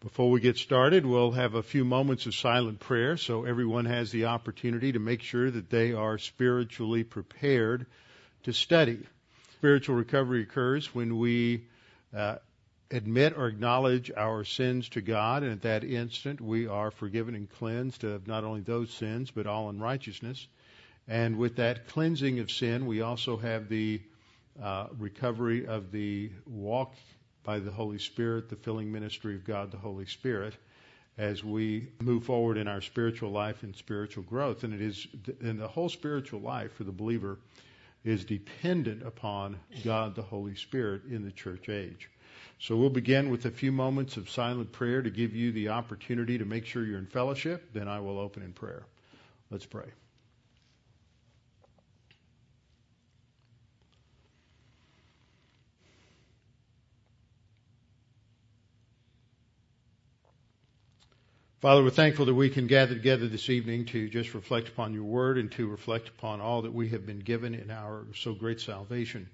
Before we get started, we'll have a few moments of silent prayer so everyone has the opportunity to make sure that they are spiritually prepared to study. Spiritual recovery occurs when we uh, admit or acknowledge our sins to God, and at that instant we are forgiven and cleansed of not only those sins, but all unrighteousness. And with that cleansing of sin, we also have the uh, recovery of the walk by the Holy Spirit, the filling ministry of God, the Holy Spirit, as we move forward in our spiritual life and spiritual growth. And it is, and the whole spiritual life for the believer is dependent upon God, the Holy Spirit, in the church age. So we'll begin with a few moments of silent prayer to give you the opportunity to make sure you're in fellowship. Then I will open in prayer. Let's pray. Father, we're thankful that we can gather together this evening to just reflect upon your word and to reflect upon all that we have been given in our so great salvation.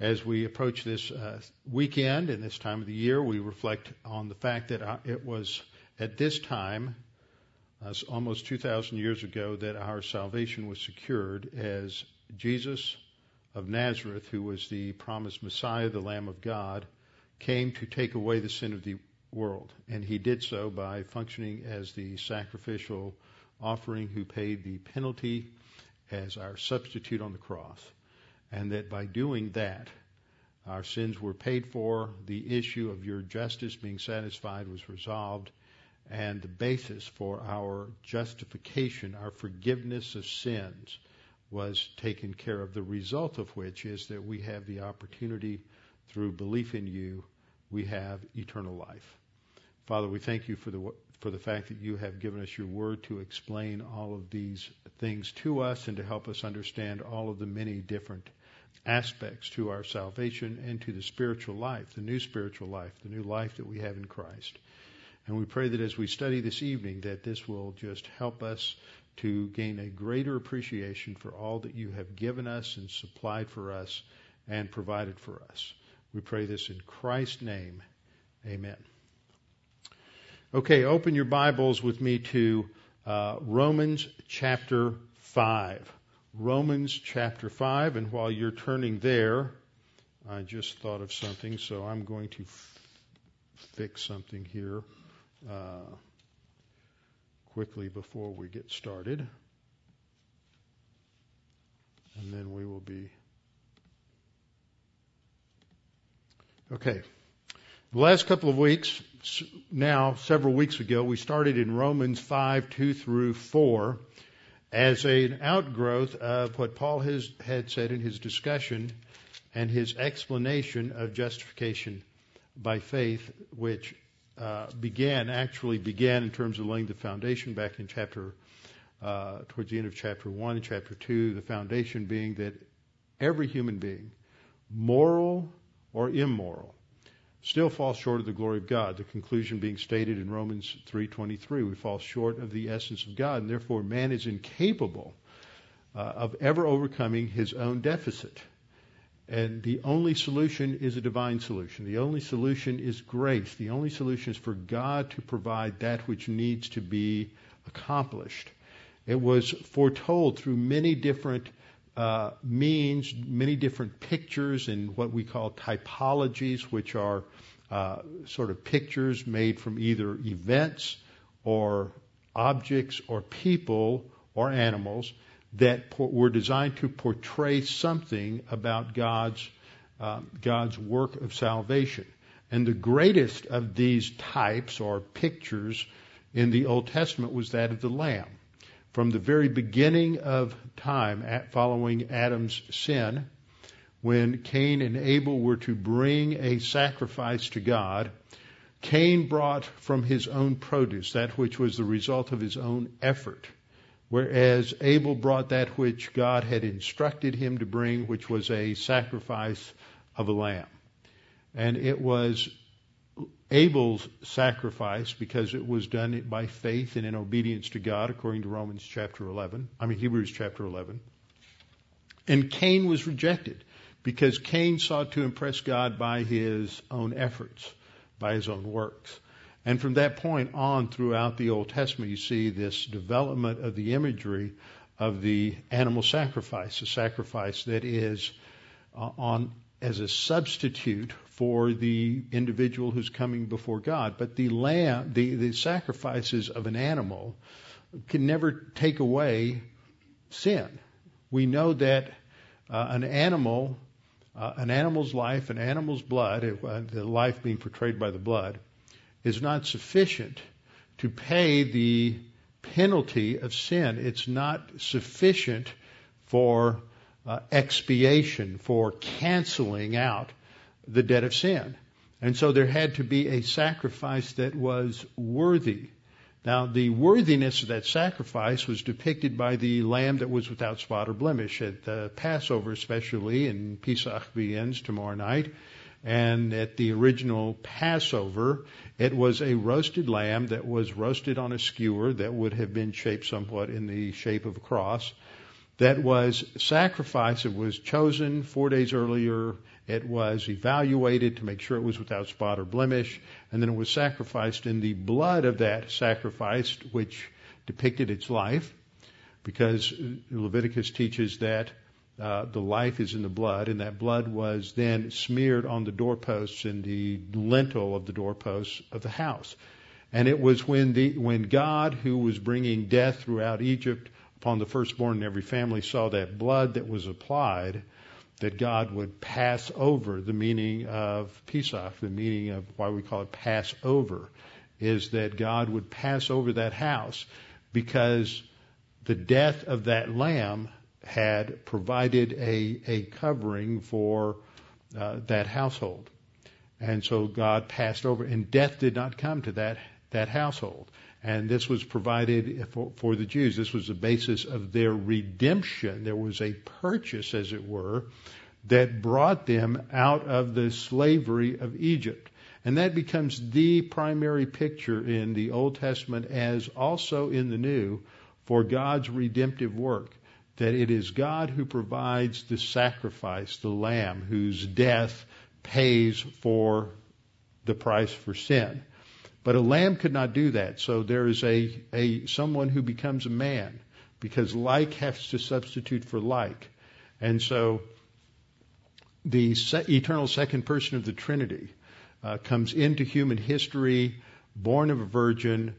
As we approach this uh, weekend and this time of the year, we reflect on the fact that uh, it was at this time, uh, almost 2,000 years ago, that our salvation was secured as Jesus of Nazareth, who was the promised Messiah, the Lamb of God, came to take away the sin of the world. And he did so by functioning as the sacrificial offering who paid the penalty as our substitute on the cross. And that by doing that, our sins were paid for, the issue of your justice being satisfied was resolved, and the basis for our justification, our forgiveness of sins, was taken care of. The result of which is that we have the opportunity, through belief in you, we have eternal life. Father, we thank you for the for the fact that you have given us your word to explain all of these things to us and to help us understand all of the many different aspects to our salvation and to the spiritual life, the new spiritual life, the new life that we have in Christ. And we pray that as we study this evening that this will just help us to gain a greater appreciation for all that you have given us and supplied for us and provided for us. We pray this in Christ's name. Amen. Okay, open your Bibles with me to uh, Romans chapter 5. Romans chapter 5, and while you're turning there, I just thought of something, so I'm going to f- fix something here uh, quickly before we get started. And then we will be. Okay. The last couple of weeks, now several weeks ago, we started in Romans 5, 2 through 4 as an outgrowth of what Paul has, had said in his discussion and his explanation of justification by faith, which uh, began, actually began in terms of laying the foundation back in chapter, uh, towards the end of chapter 1 and chapter 2, the foundation being that every human being, moral or immoral, still falls short of the glory of God. The conclusion being stated in Romans 3:23, we fall short of the essence of God, and therefore man is incapable uh, of ever overcoming his own deficit. And the only solution is a divine solution. The only solution is grace. The only solution is for God to provide that which needs to be accomplished. It was foretold through many different uh, means, many different pictures and what we call typologies, which are uh, sort of pictures made from either events or objects or people or animals that were designed to portray something about God's uh, God's work of salvation. And the greatest of these types or pictures in the Old Testament was that of the Lamb from the very beginning of time following Adam's sin, when Cain and Abel were to bring a sacrifice to God, Cain brought from his own produce, that which was the result of his own effort, whereas Abel brought that which God had instructed him to bring, which was a sacrifice of a lamb. And it was Abel's sacrifice because it was done by faith and in obedience to God, according to Romans chapter 11. I mean, Hebrews chapter 11. And Cain was rejected because Cain sought to impress God by his own efforts, by his own works. And from that point on throughout the Old Testament, you see this development of the imagery of the animal sacrifice, a sacrifice that is uh, on as a substitute for the individual who's coming before God. But the lamb, the, the sacrifices of an animal can never take away sin. We know that uh, an animal, uh, an animal's life, an animal's blood, uh, the life being portrayed by the blood, is not sufficient to pay the penalty of sin. It's not sufficient for uh, expiation, for canceling out the debt of sin. And so there had to be a sacrifice that was worthy. Now, the worthiness of that sacrifice was depicted by the lamb that was without spot or blemish at the Passover, especially, and Pesach begins tomorrow night. And at the original Passover, it was a roasted lamb that was roasted on a skewer that would have been shaped somewhat in the shape of a cross. That was sacrificed. It was chosen four days earlier it was evaluated to make sure it was without spot or blemish, and then it was sacrificed in the blood of that sacrifice, which depicted its life, because Leviticus teaches that uh, the life is in the blood, and that blood was then smeared on the doorposts and the lintel of the doorposts of the house. And it was when the when God, who was bringing death throughout Egypt upon the firstborn in every family, saw that blood that was applied that God would pass over the meaning of Pesach, the meaning of why we call it Passover, is that God would pass over that house because the death of that lamb had provided a, a covering for uh, that household. And so God passed over, and death did not come to that, that household. And this was provided for, for the Jews. This was the basis of their redemption. There was a purchase, as it were, that brought them out of the slavery of Egypt. And that becomes the primary picture in the Old Testament as also in the New for God's redemptive work. That it is God who provides the sacrifice, the lamb, whose death pays for the price for sin. But a lamb could not do that. So there is a, a someone who becomes a man because like has to substitute for like. And so the se- eternal second person of the Trinity uh, comes into human history, born of a virgin,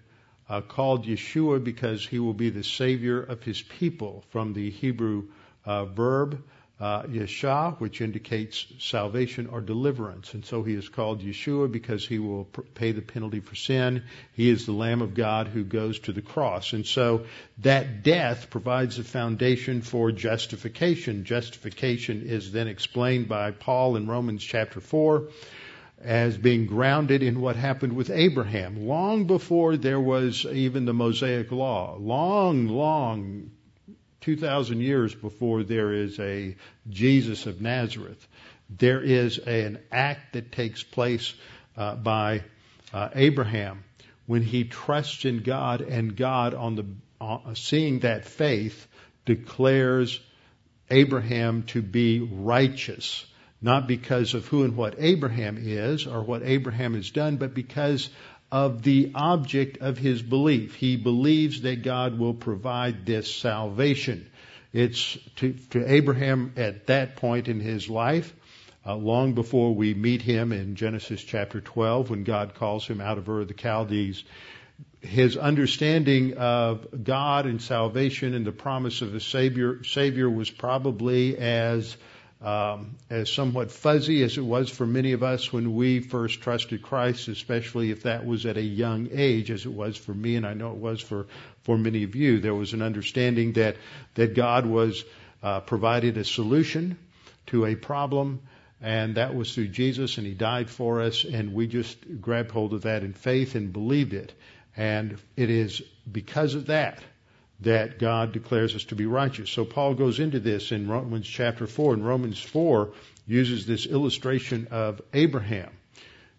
uh, called Yeshua because he will be the savior of his people from the Hebrew uh, verb uh, Yeshua, which indicates salvation or deliverance. And so he is called Yeshua because he will pr- pay the penalty for sin. He is the Lamb of God who goes to the cross. And so that death provides the foundation for justification. Justification is then explained by Paul in Romans chapter 4 as being grounded in what happened with Abraham long before there was even the Mosaic law. Long, long 2,000 years before there is a Jesus of Nazareth. There is an act that takes place uh, by uh, Abraham when he trusts in God and God on the uh, seeing that faith declares Abraham to be righteous not because of who and what Abraham is or what Abraham has done, but because of the object of his belief. He believes that God will provide this salvation. It's to, to Abraham at that point in his life, uh, long before we meet him in Genesis chapter 12 when God calls him out of Ur of the Chaldees. His understanding of God and salvation and the promise of a Savior, Savior was probably as um, as somewhat fuzzy as it was for many of us when we first trusted Christ, especially if that was at a young age, as it was for me, and I know it was for for many of you. There was an understanding that that God was uh, provided a solution to a problem, and that was through Jesus, and He died for us, and we just grabbed hold of that in faith and believed it. And it is because of that that God declares us to be righteous. So Paul goes into this in Romans chapter 4. And Romans 4 uses this illustration of Abraham.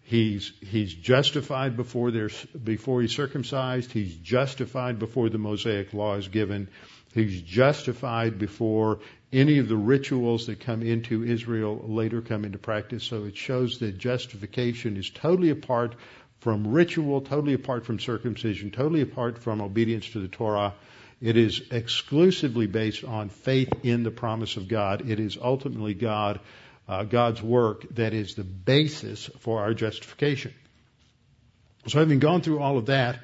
He's, he's justified before there's, before he's circumcised. He's justified before the Mosaic law is given. He's justified before any of the rituals that come into Israel later come into practice. So it shows that justification is totally apart from ritual, totally apart from circumcision, totally apart from obedience to the Torah. It is exclusively based on faith in the promise of God. It is ultimately God, uh, God's work that is the basis for our justification. So having gone through all of that,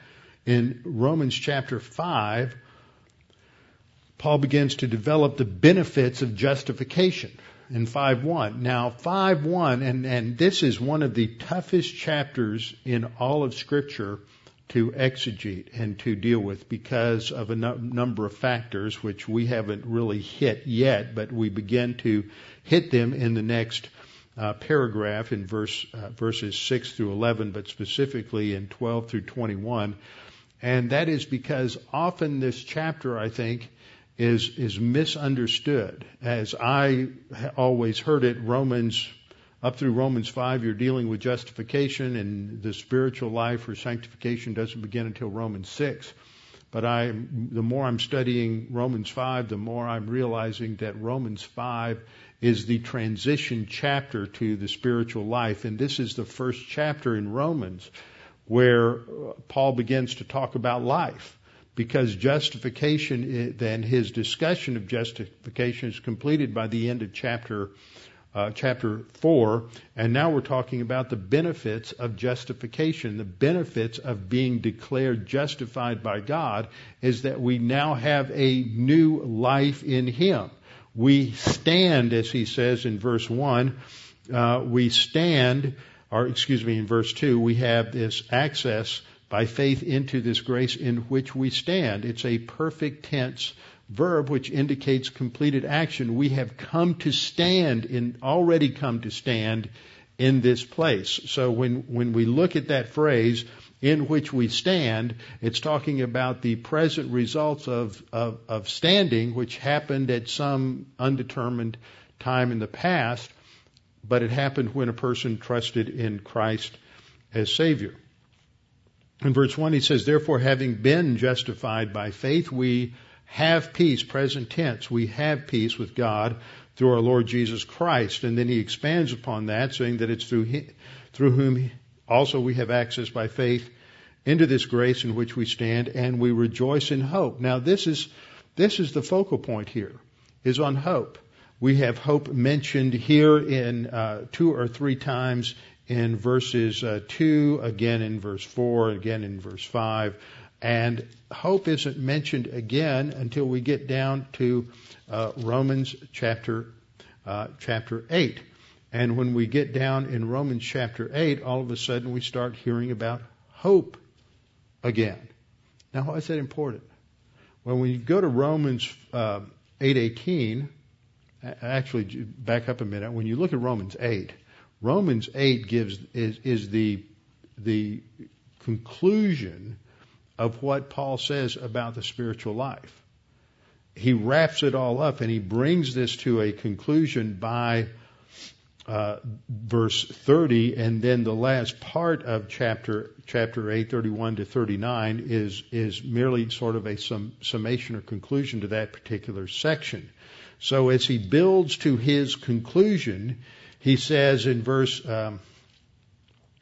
in Romans chapter 5, Paul begins to develop the benefits of justification in 5.1. Now 5.1, and, and this is one of the toughest chapters in all of scripture to exegete and to deal with because of a no- number of factors which we haven't really hit yet, but we begin to hit them in the next uh, paragraph in verse uh, verses 6 through 11, but specifically in 12 through 21. And that is because often this chapter, I think, is is misunderstood. As I always heard it, Romans up through Romans 5, you're dealing with justification, and the spiritual life or sanctification doesn't begin until Romans 6. But I, the more I'm studying Romans 5, the more I'm realizing that Romans 5 is the transition chapter to the spiritual life. And this is the first chapter in Romans where Paul begins to talk about life because justification, eh, then his discussion of justification is completed by the end of chapter uh, chapter 4, and now we're talking about the benefits of justification. The benefits of being declared justified by God is that we now have a new life in Him. We stand, as he says in verse 1, uh, we stand, or excuse me, in verse 2, we have this access by faith into this grace in which we stand. It's a perfect tense verb which indicates completed action. We have come to stand in, already come to stand in this place. So when, when we look at that phrase, in which we stand, it's talking about the present results of, of, of standing, which happened at some undetermined time in the past, but it happened when a person trusted in Christ as Savior. In verse 1, he says, Therefore, having been justified by faith, we have peace, present tense. We have peace with God through our Lord Jesus Christ. And then he expands upon that, saying that it's through, him, through whom also we have access by faith into this grace in which we stand, and we rejoice in hope. Now, this is, this is the focal point here, is on hope. We have hope mentioned here in uh, two or three times in verses uh, 2, again in verse 4, again in verse 5. And hope isn't mentioned again until we get down to uh, Romans chapter, uh, chapter 8. And when we get down in Romans chapter 8, all of a sudden we start hearing about hope again. Now, why is that important? Well, when you go to Romans uh, 8.18, actually, back up a minute. When you look at Romans 8, Romans 8 gives is, is the the conclusion of what Paul says about the spiritual life. He wraps it all up and he brings this to a conclusion by uh, verse 30, and then the last part of chapter chapter 8, 31 to 39, is is merely sort of a sum, summation or conclusion to that particular section. So as he builds to his conclusion, he says in verse um,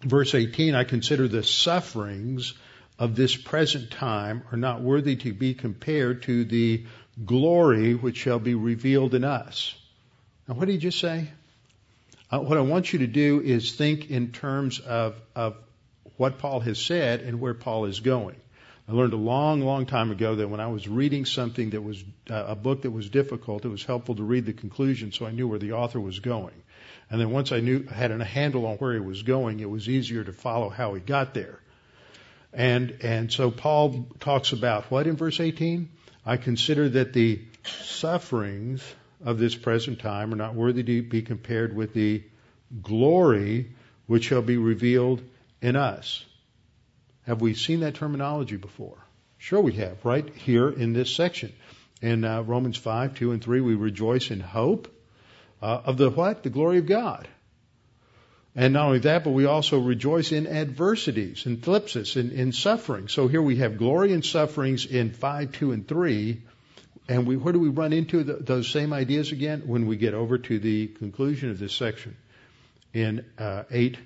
verse 18, I consider the sufferings of this present time are not worthy to be compared to the glory which shall be revealed in us. Now, what did he just say? Uh, what I want you to do is think in terms of, of what Paul has said and where Paul is going. I learned a long, long time ago that when I was reading something that was uh, a book that was difficult, it was helpful to read the conclusion so I knew where the author was going. And then once I knew had a handle on where he was going, it was easier to follow how he got there. And and so Paul talks about what in verse 18? I consider that the sufferings of this present time are not worthy to be compared with the glory which shall be revealed in us. Have we seen that terminology before? Sure, we have, right here in this section. In uh, Romans 5, 2 and 3, we rejoice in hope uh, of the what? The glory of God. And not only that, but we also rejoice in adversities, in thlipsis, in, in suffering. So here we have glory and sufferings in 5, 2, and 3. And we, where do we run into the, those same ideas again? When we get over to the conclusion of this section in uh, 8,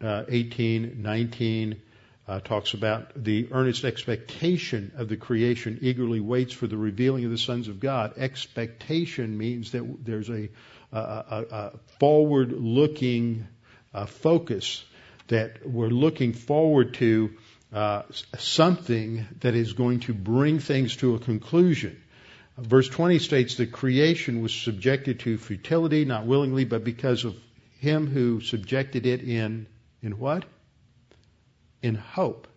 uh, 18, 19, uh, talks about the earnest expectation of the creation eagerly waits for the revealing of the sons of God. Expectation means that there's a, a, a, a forward looking uh, focus that we're looking forward to uh, something that is going to bring things to a conclusion. Verse 20 states that creation was subjected to futility, not willingly, but because of him who subjected it in, in what? In hope.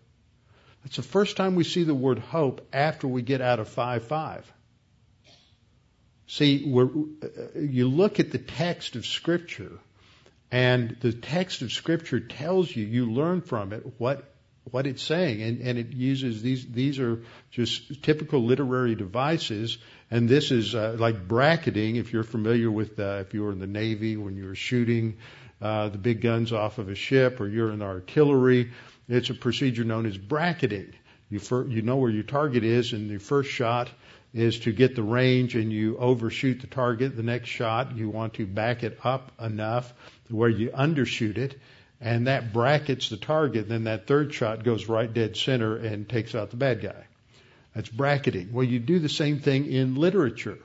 That's the first time we see the word hope after we get out of 5 5. See, uh, you look at the text of Scripture, and the text of Scripture tells you, you learn from it what what it's saying, and, and it uses these. These are just typical literary devices, and this is uh, like bracketing. If you're familiar with, uh, if you were in the Navy when you were shooting uh, the big guns off of a ship, or you're in artillery, it's a procedure known as bracketing. You fir- you know where your target is, and the first shot is to get the range and you overshoot the target. The next shot, you want to back it up enough where you undershoot it, and that brackets the target. Then that third shot goes right dead center and takes out the bad guy. That's bracketing. Well, you do the same thing in literature,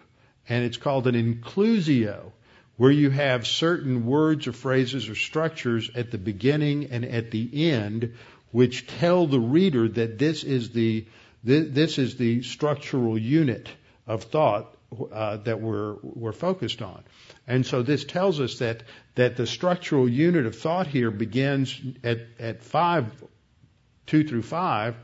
and it's called an inclusio, where you have certain words or phrases or structures at the beginning and at the end, which tell the reader that this is the this is the structural unit of thought uh, that we're we're focused on. And so this tells us that that the structural unit of thought here begins at at five, two through five,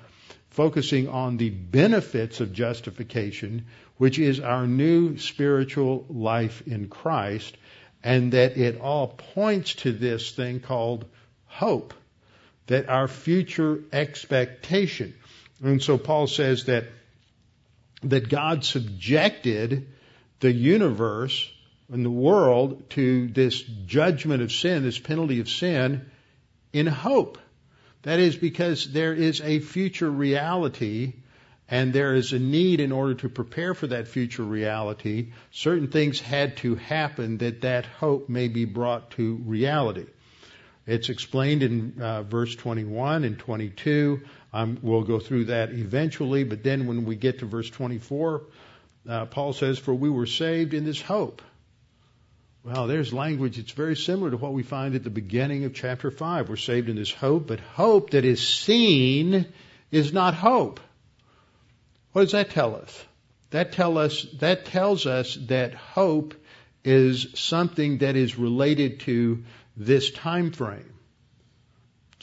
focusing on the benefits of justification, which is our new spiritual life in Christ, and that it all points to this thing called hope, that our future expectation. And so Paul says that that God subjected the universe and the world to this judgment of sin, this penalty of sin, in hope. That is because there is a future reality and there is a need in order to prepare for that future reality. Certain things had to happen that that hope may be brought to reality. It's explained in uh, verse 21 and 22. Um, we'll go through that eventually, but then when we get to verse 24, uh, Paul says, For we were saved in this hope. Well, there's language that's very similar to what we find at the beginning of chapter 5. We're saved in this hope, but hope that is seen is not hope. What does that tell us? That tell us that tells us that hope is something that is related to this time frame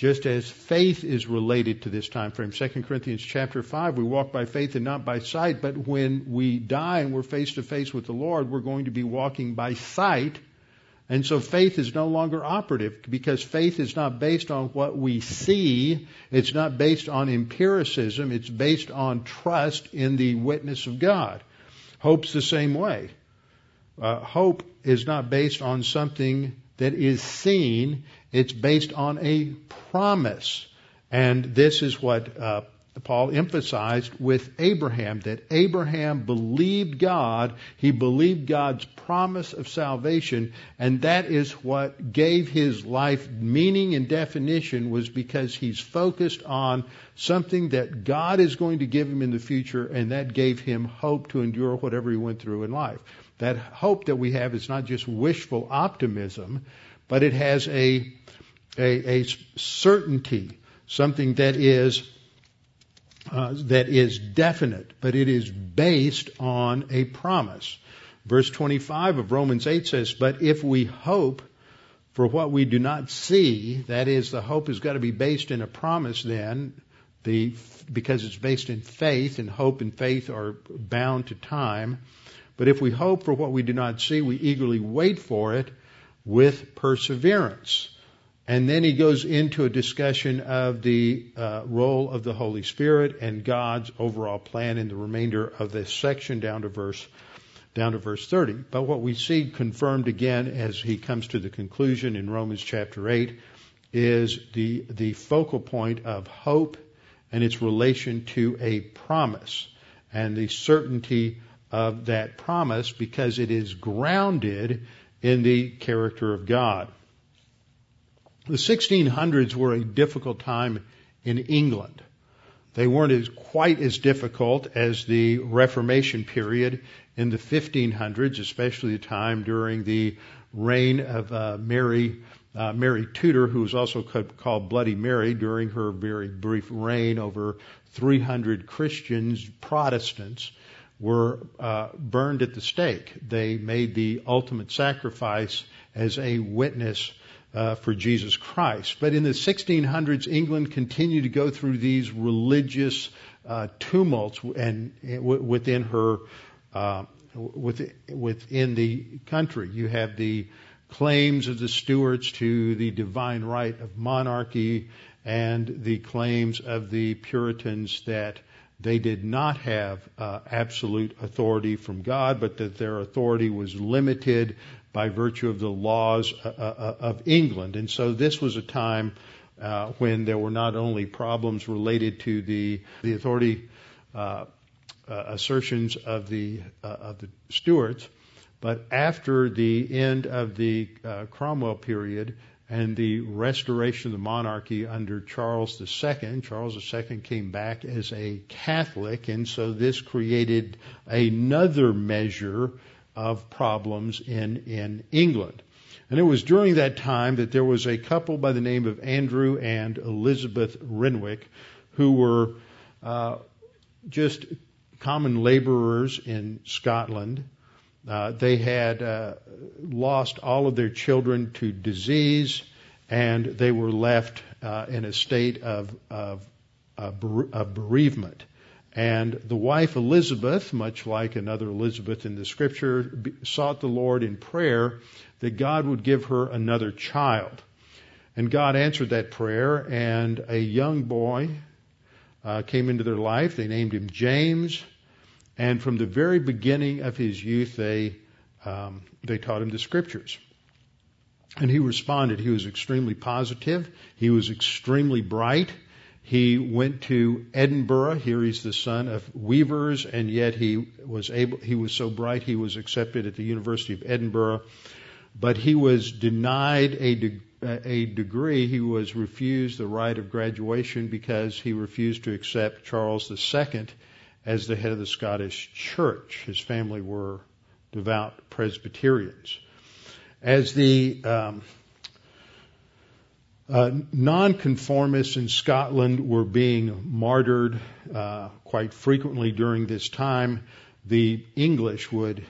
just as faith is related to this time frame. 2 Corinthians chapter 5, we walk by faith and not by sight, but when we die and we're face to face with the Lord, we're going to be walking by sight. And so faith is no longer operative because faith is not based on what we see. It's not based on empiricism. It's based on trust in the witness of God. Hope's the same way. Uh, hope is not based on something that is seen. It's based on a promise. And this is what uh, Paul emphasized with Abraham that Abraham believed God, he believed God's promise of salvation, and that is what gave his life meaning and definition was because he's focused on something that God is going to give him in the future, and that gave him hope to endure whatever he went through in life. That hope that we have is not just wishful optimism, but it has a a, a certainty, something that is uh, that is definite, but it is based on a promise. Verse 25 of Romans 8 says, But if we hope for what we do not see, that is, the hope has got to be based in a promise then, the, because it's based in faith, and hope and faith are bound to time. But if we hope for what we do not see, we eagerly wait for it with perseverance. And then he goes into a discussion of the uh, role of the Holy Spirit and God's overall plan in the remainder of this section down to verse down to verse 30. But what we see confirmed again as he comes to the conclusion in Romans chapter 8 is the the focal point of hope and its relation to a promise and the certainty of that promise because it is grounded in the character of God. The 1600s were a difficult time in England. They weren't as, quite as difficult as the Reformation period in the 1500s, especially the time during the reign of uh, Mary, uh, Mary Tudor, who was also called Bloody Mary during her very brief reign over 300 Christians, Protestants, were uh, burned at the stake. They made the ultimate sacrifice as a witness uh, for Jesus Christ. But in the 1600s, England continued to go through these religious uh, tumults and, and within her uh, within the country. You have the claims of the Stuarts to the divine right of monarchy and the claims of the Puritans that they did not have uh, absolute authority from God, but that their authority was limited by virtue of the laws uh, uh, uh, of England. And so this was a time uh, when there were not only problems related to the the authority uh, assertions of the of the Stuarts, but after the end of the Cromwell period and the restoration of the monarchy under Charles II, Charles II came back as a Catholic, and so this created another measure of problems in, in England. And it was during that time that there was a couple by the name of Andrew and Elizabeth Renwick who were uh, just common laborers in Scotland. Uh, they had uh, lost all of their children to disease, and they were left uh, in a state of, of, of bereavement. And the wife Elizabeth, much like another Elizabeth in the scripture, sought the Lord in prayer that God would give her another child. And God answered that prayer, and a young boy uh, came into their life. They named him James, and from the very beginning of his youth, they um, they taught him the scriptures. And he responded. He was extremely positive. He was extremely bright. He went to Edinburgh. Here he's the son of weavers, and yet he was able, he was so bright he was accepted at the University of Edinburgh. But he was denied a, de- a degree. He was refused the right of graduation because he refused to accept Charles II as the head of the Scottish Church. His family were devout Presbyterians. As the um, uh, nonconformists in Scotland were being martyred uh, quite frequently during this time. The English would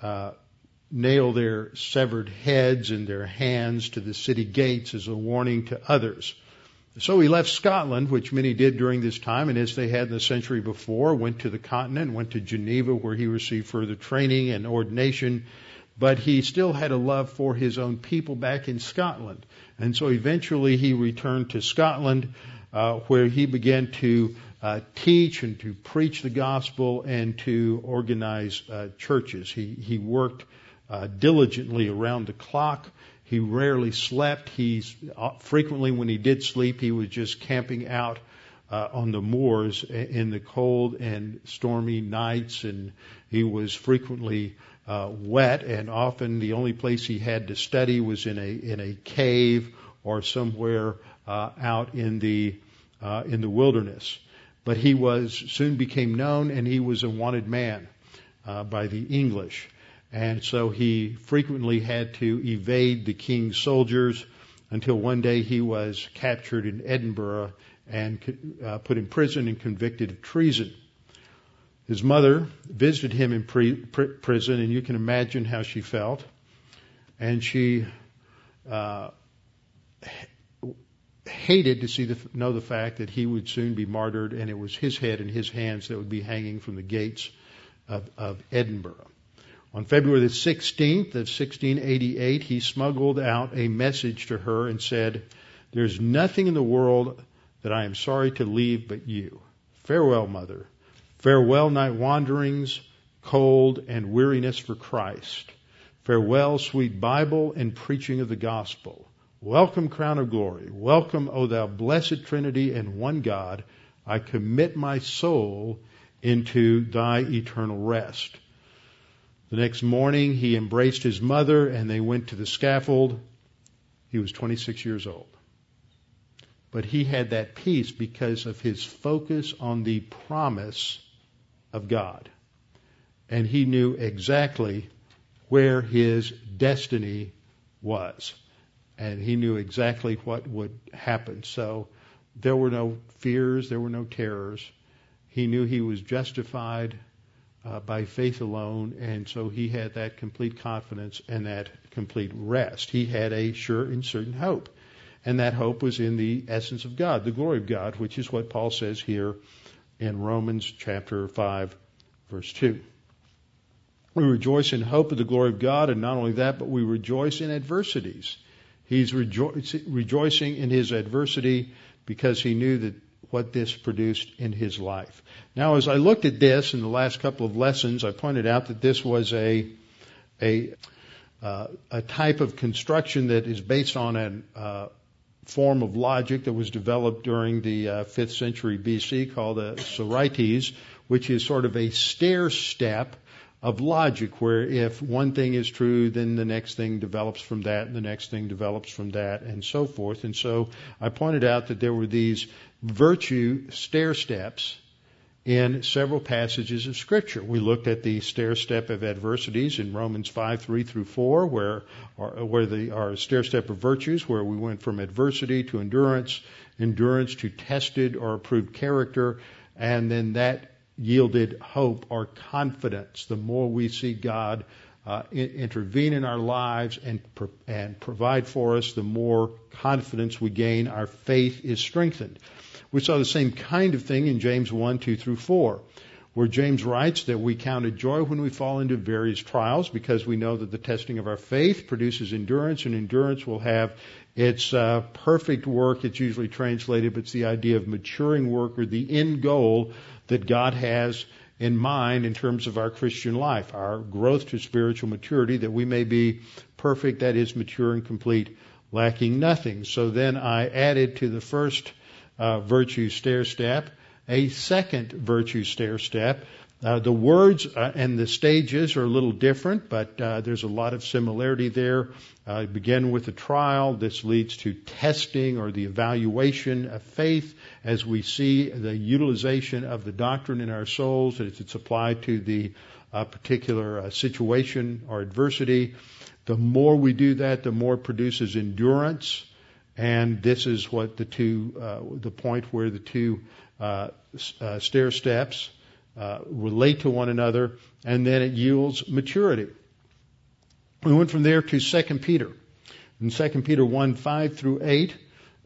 uh, nail their severed heads and their hands to the city gates as a warning to others. So he left Scotland, which many did during this time, and as they had in the century before, went to the continent, went to Geneva, where he received further training and ordination. But he still had a love for his own people back in Scotland. And so eventually he returned to Scotland, uh, where he began to uh, teach and to preach the gospel and to organize uh, churches. He, he worked uh, diligently around the clock. He rarely slept. He's uh, frequently, when he did sleep, he was just camping out uh, on the moors in the cold and stormy nights, and he was frequently uh, wet, and often the only place he had to study was in a in a cave or somewhere uh, out in the uh, in the wilderness. But he was soon became known, and he was a wanted man uh, by the English, and so he frequently had to evade the king's soldiers until one day he was captured in Edinburgh and uh, put in prison and convicted of treason. His mother visited him in pre- pr- prison, and you can imagine how she felt. And she uh, hated to see the, know the fact that he would soon be martyred, and it was his head and his hands that would be hanging from the gates of, of Edinburgh. On February the 16th of 1688, he smuggled out a message to her and said, There's nothing in the world that I am sorry to leave but you. Farewell, mother. Farewell, night wanderings, cold, and weariness for Christ. Farewell, sweet Bible and preaching of the gospel. Welcome, crown of glory. Welcome, O thou blessed Trinity and one God. I commit my soul into thy eternal rest. The next morning, he embraced his mother and they went to the scaffold. He was 26 years old. But he had that peace because of his focus on the promise of God. And he knew exactly where his destiny was. And he knew exactly what would happen. So there were no fears, there were no terrors. He knew he was justified uh, by faith alone, and so he had that complete confidence and that complete rest. He had a sure and certain hope, and that hope was in the essence of God, the glory of God, which is what Paul says here in Romans chapter 5, verse 2. We rejoice in hope of the glory of God, and not only that, but we rejoice in adversities. He's rejo- rejoicing in his adversity because he knew that what this produced in his life. Now, as I looked at this in the last couple of lessons, I pointed out that this was a a uh, a type of construction that is based on a uh, form of logic that was developed during the uh, 5th century BC called a Sorites, which is sort of a stair step of logic where if one thing is true, then the next thing develops from that, and the next thing develops from that, and so forth. And so I pointed out that there were these virtue stair steps in several passages of Scripture. We looked at the stair step of adversities in Romans 5, 3 through 4, where, where the, our stair step of virtues, where we went from adversity to endurance, endurance to tested or approved character, and then that yielded hope or confidence. The more we see God uh, intervene in our lives and and provide for us, the more confidence we gain. Our faith is strengthened. We saw the same kind of thing in James 1, 2 through 4, where James writes that we count it joy when we fall into various trials because we know that the testing of our faith produces endurance, and endurance will have its uh, perfect work. It's usually translated, but it's the idea of maturing work or the end goal that God has in mind in terms of our Christian life, our growth to spiritual maturity, that we may be perfect, that is, mature and complete, lacking nothing. So then I added to the first uh, virtue stair step a second virtue stair step. Uh, the words uh, and the stages are a little different, but uh, there's a lot of similarity there. Uh, begin with a trial. This leads to testing or the evaluation of faith as we see the utilization of the doctrine in our souls as it's applied to the uh, particular situation or adversity. The more we do that, the more produces endurance. And this is what the two, uh, the point where the two uh, uh, stair steps uh, relate to one another, and then it yields maturity. We went from there to 2 Peter. In 2 Peter 1, 5 through 8,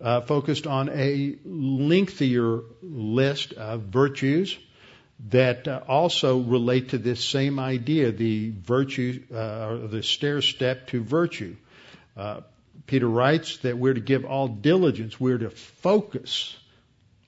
uh, focused on a lengthier list of virtues that uh, also relate to this same idea, the virtue, or the stair step to virtue. Uh, Peter writes that we're to give all diligence, we're to focus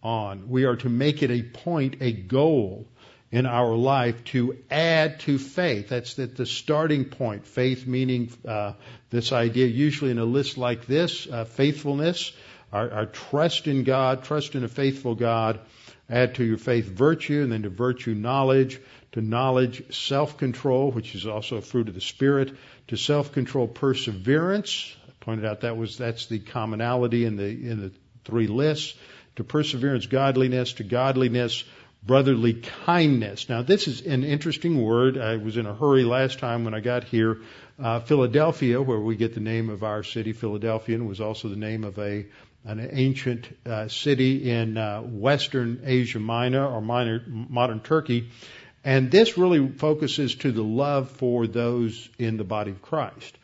on, we are to make it a point, a goal in our life to add to faith. That's the, the starting point. Faith meaning uh, this idea, usually in a list like this, uh, faithfulness, our, our trust in God, trust in a faithful God. Add to your faith virtue, and then to virtue knowledge, to knowledge self-control, which is also a fruit of the Spirit, to self-control perseverance. Pointed out that was that's the commonality in the in the three lists. To perseverance, godliness, to godliness, brotherly kindness. Now, this is an interesting word. I was in a hurry last time when I got here. Uh, Philadelphia, where we get the name of our city, Philadelphia, was also the name of a an ancient uh, city in uh, western Asia Minor or minor, modern Turkey. And this really focuses to the love for those in the body of Christ.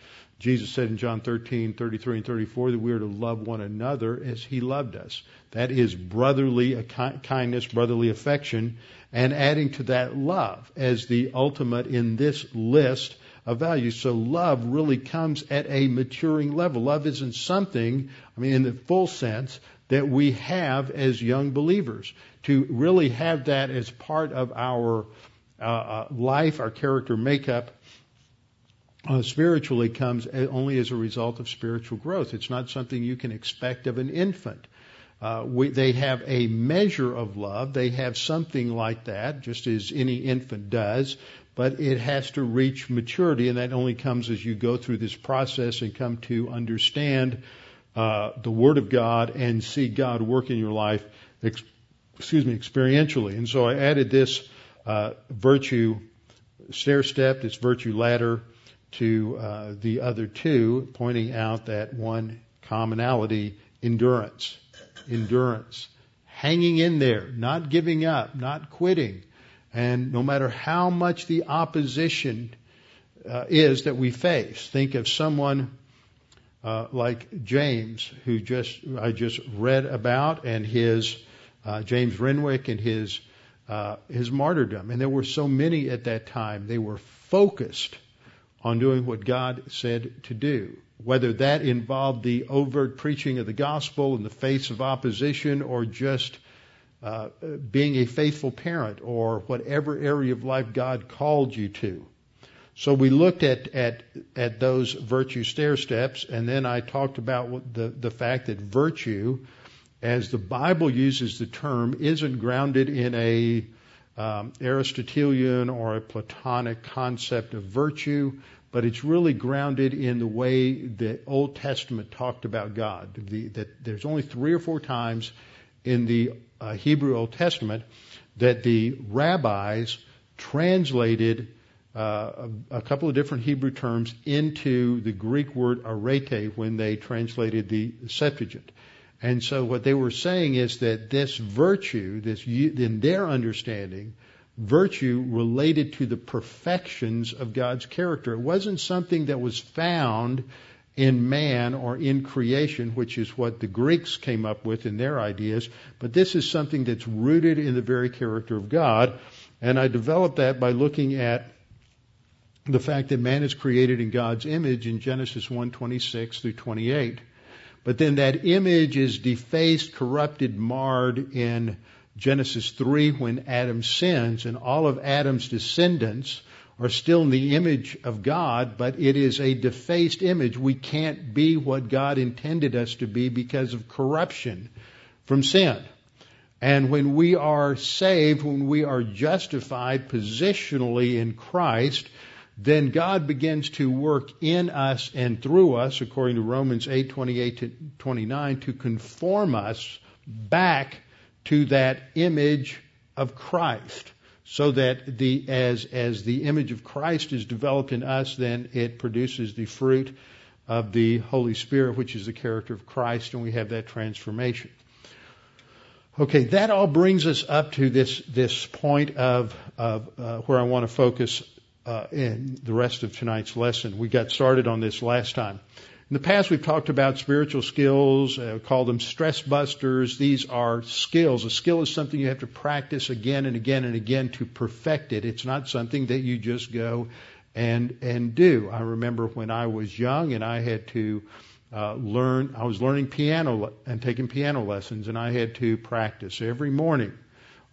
Jesus said in John 13, 33 and 34 that we are to love one another as he loved us. That is brotherly kindness, brotherly affection, and adding to that love as the ultimate in this list of values. So love really comes at a maturing level. Love isn't something, I mean, in the full sense, that we have as young believers. To really have that as part of our uh, uh, life, our character makeup, uh, spiritually comes only as a result of spiritual growth. It's not something you can expect of an infant. Uh, we, they have a measure of love. They have something like that, just as any infant does, but it has to reach maturity, and that only comes as you go through this process and come to understand uh, the Word of God and see God work in your life, ex- excuse me, experientially. And so I added this uh, virtue stair step, this virtue ladder, to uh, the other two, pointing out that one commonality, endurance. Endurance. Hanging in there, not giving up, not quitting. And no matter how much the opposition uh, is that we face, think of someone uh, like James, who just I just read about, and his uh, James Renwick and his uh, his martyrdom. And there were so many at that time. They were focused on doing what God said to do. Whether that involved the overt preaching of the gospel in the face of opposition or just uh, being a faithful parent or whatever area of life God called you to. So we looked at, at, at those virtue stair steps and then I talked about the, the fact that virtue, as the Bible uses the term, isn't grounded in a um, Aristotelian or a Platonic concept of virtue, but it's really grounded in the way the Old Testament talked about God. The, that there's only three or four times in the uh, Hebrew Old Testament that the rabbis translated uh, a, a, couple of different Hebrew terms into the Greek word arete when they translated the Septuagint. And so what they were saying is that this virtue, this in their understanding, virtue related to the perfections of God's character. It wasn't something that was found in man or in creation, which is what the Greeks came up with in their ideas, but this is something that's rooted in the very character of God. And I developed that by looking at the fact that man is created in God's image in Genesis 1:26 through 28. But then that image is defaced, corrupted, marred in Genesis 3 when Adam sins, and all of Adam's descendants are still in the image of God, but it is a defaced image. We can't be what God intended us to be because of corruption from sin. And when we are saved, when we are justified positionally in Christ, then God begins to work in us and through us, according to Romans 8, 28 to 29, to conform us back to that image of Christ. So that the, as, as the image of Christ is developed in us, then it produces the fruit of the Holy Spirit, which is the character of Christ, and we have that transformation. Okay, that all brings us up to this this point of of uh, where I want to focus uh, in the rest of tonight's lesson. We got started on this last time. In the past, we've talked about spiritual skills, uh, call them stress busters. These are skills. A skill is something you have to practice again and again and again to perfect it. It's not something that you just go and and do. I remember when I was young and I had to uh, learn. I was learning piano and taking piano lessons, and I had to practice every morning.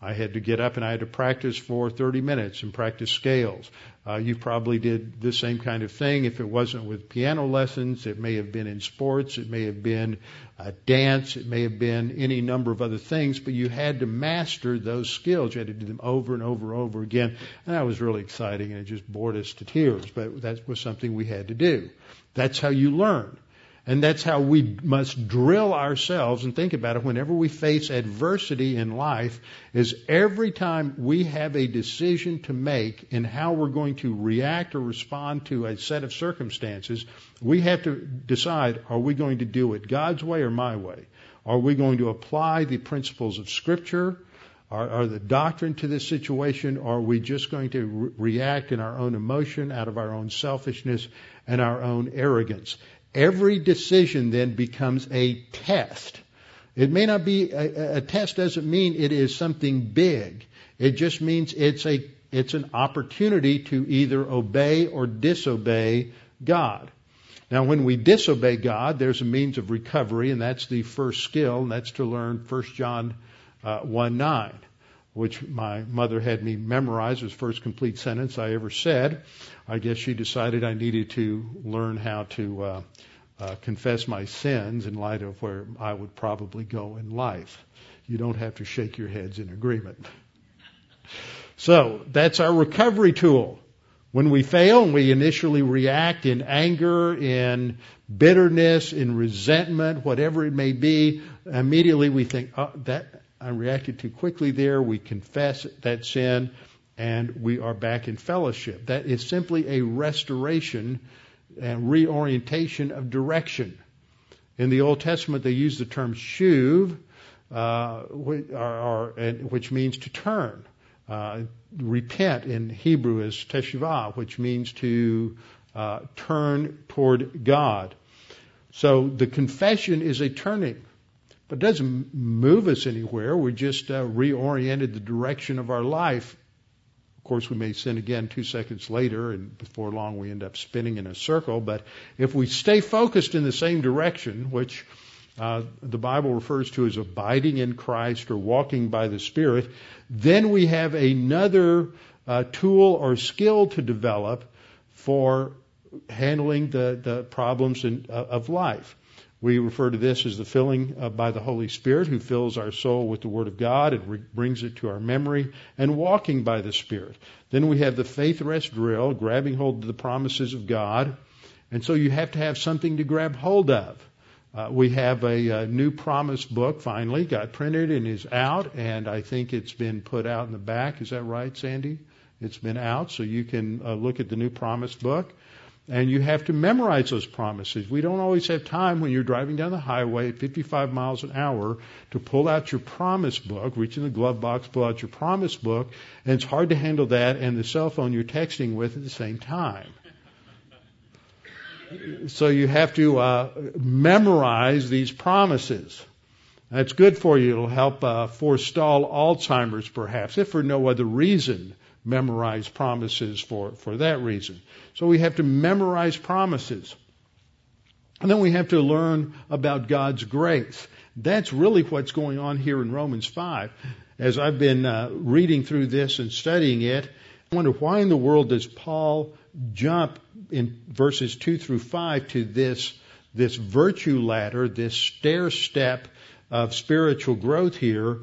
I had to get up and I had to practice for 30 minutes and practice scales. Uh, you probably did the same kind of thing. If it wasn't with piano lessons, it may have been in sports, it may have been uh, dance, it may have been any number of other things, but you had to master those skills. You had to do them over and over and over again. And that was really exciting and it just bored us to tears, but that was something we had to do. That's how you learn. And that's how we must drill ourselves and think about it whenever we face adversity in life is every time we have a decision to make in how we're going to react or respond to a set of circumstances, we have to decide, are we going to do it God's way or my way? Are we going to apply the principles of scripture are, are the doctrine to this situation, or are we just going to re- react in our own emotion, out of our own selfishness and our own arrogance? Every decision then becomes a test. It may not be a, a test doesn't mean it is something big. It just means it's a it's an opportunity to either obey or disobey God. Now, when we disobey God, there's a means of recovery, and that's the first skill, and that's to learn 1 John uh, 1 9, which my mother had me memorize as first complete sentence I ever said. I guess she decided I needed to learn how to uh, uh, confess my sins in light of where I would probably go in life. You don't have to shake your heads in agreement. So that's our recovery tool. When we fail and we initially react in anger, in bitterness, in resentment, whatever it may be, immediately we think, oh, that I reacted too quickly there. We confess that sin and we are back in fellowship. That is simply a restoration and reorientation of direction. In the Old Testament, they use the term shuv, uh, which means to turn. Uh, repent in Hebrew is teshuvah, which means to uh, turn toward God. So the confession is a turning, but it doesn't move us anywhere. We just uh, reoriented the direction of our life. Of course, we may sin again two seconds later, and before long we end up spinning in a circle. But if we stay focused in the same direction, which uh, the Bible refers to as abiding in Christ or walking by the Spirit, then we have another uh, tool or skill to develop for handling the, the problems in, uh, of life. We refer to this as the filling uh, by the Holy Spirit, who fills our soul with the Word of God and re- brings it to our memory, and walking by the Spirit. Then we have the faith rest drill, grabbing hold of the promises of God. And so you have to have something to grab hold of. Uh, we have a, a, new promise book finally got printed and is out, and I think it's been put out in the back. Is that right, Sandy? It's been out, so you can uh, look at the new promise book. And you have to memorize those promises. We don't always have time when you're driving down the highway at 55 miles an hour to pull out your promise book, reach in the glove box, pull out your promise book, and it's hard to handle that and the cell phone you're texting with at the same time so you have to uh, memorize these promises. That's good for you. It'll help uh, forestall Alzheimer's, perhaps, if for no other reason. Memorize promises for, for that reason. So we have to memorize promises. And then we have to learn about God's grace. That's really what's going on here in Romans 5. As I've been uh, reading through this and studying it, I wonder why in the world does Paul jump in verses 2 through 5 to this, this virtue ladder, this stair step of spiritual growth here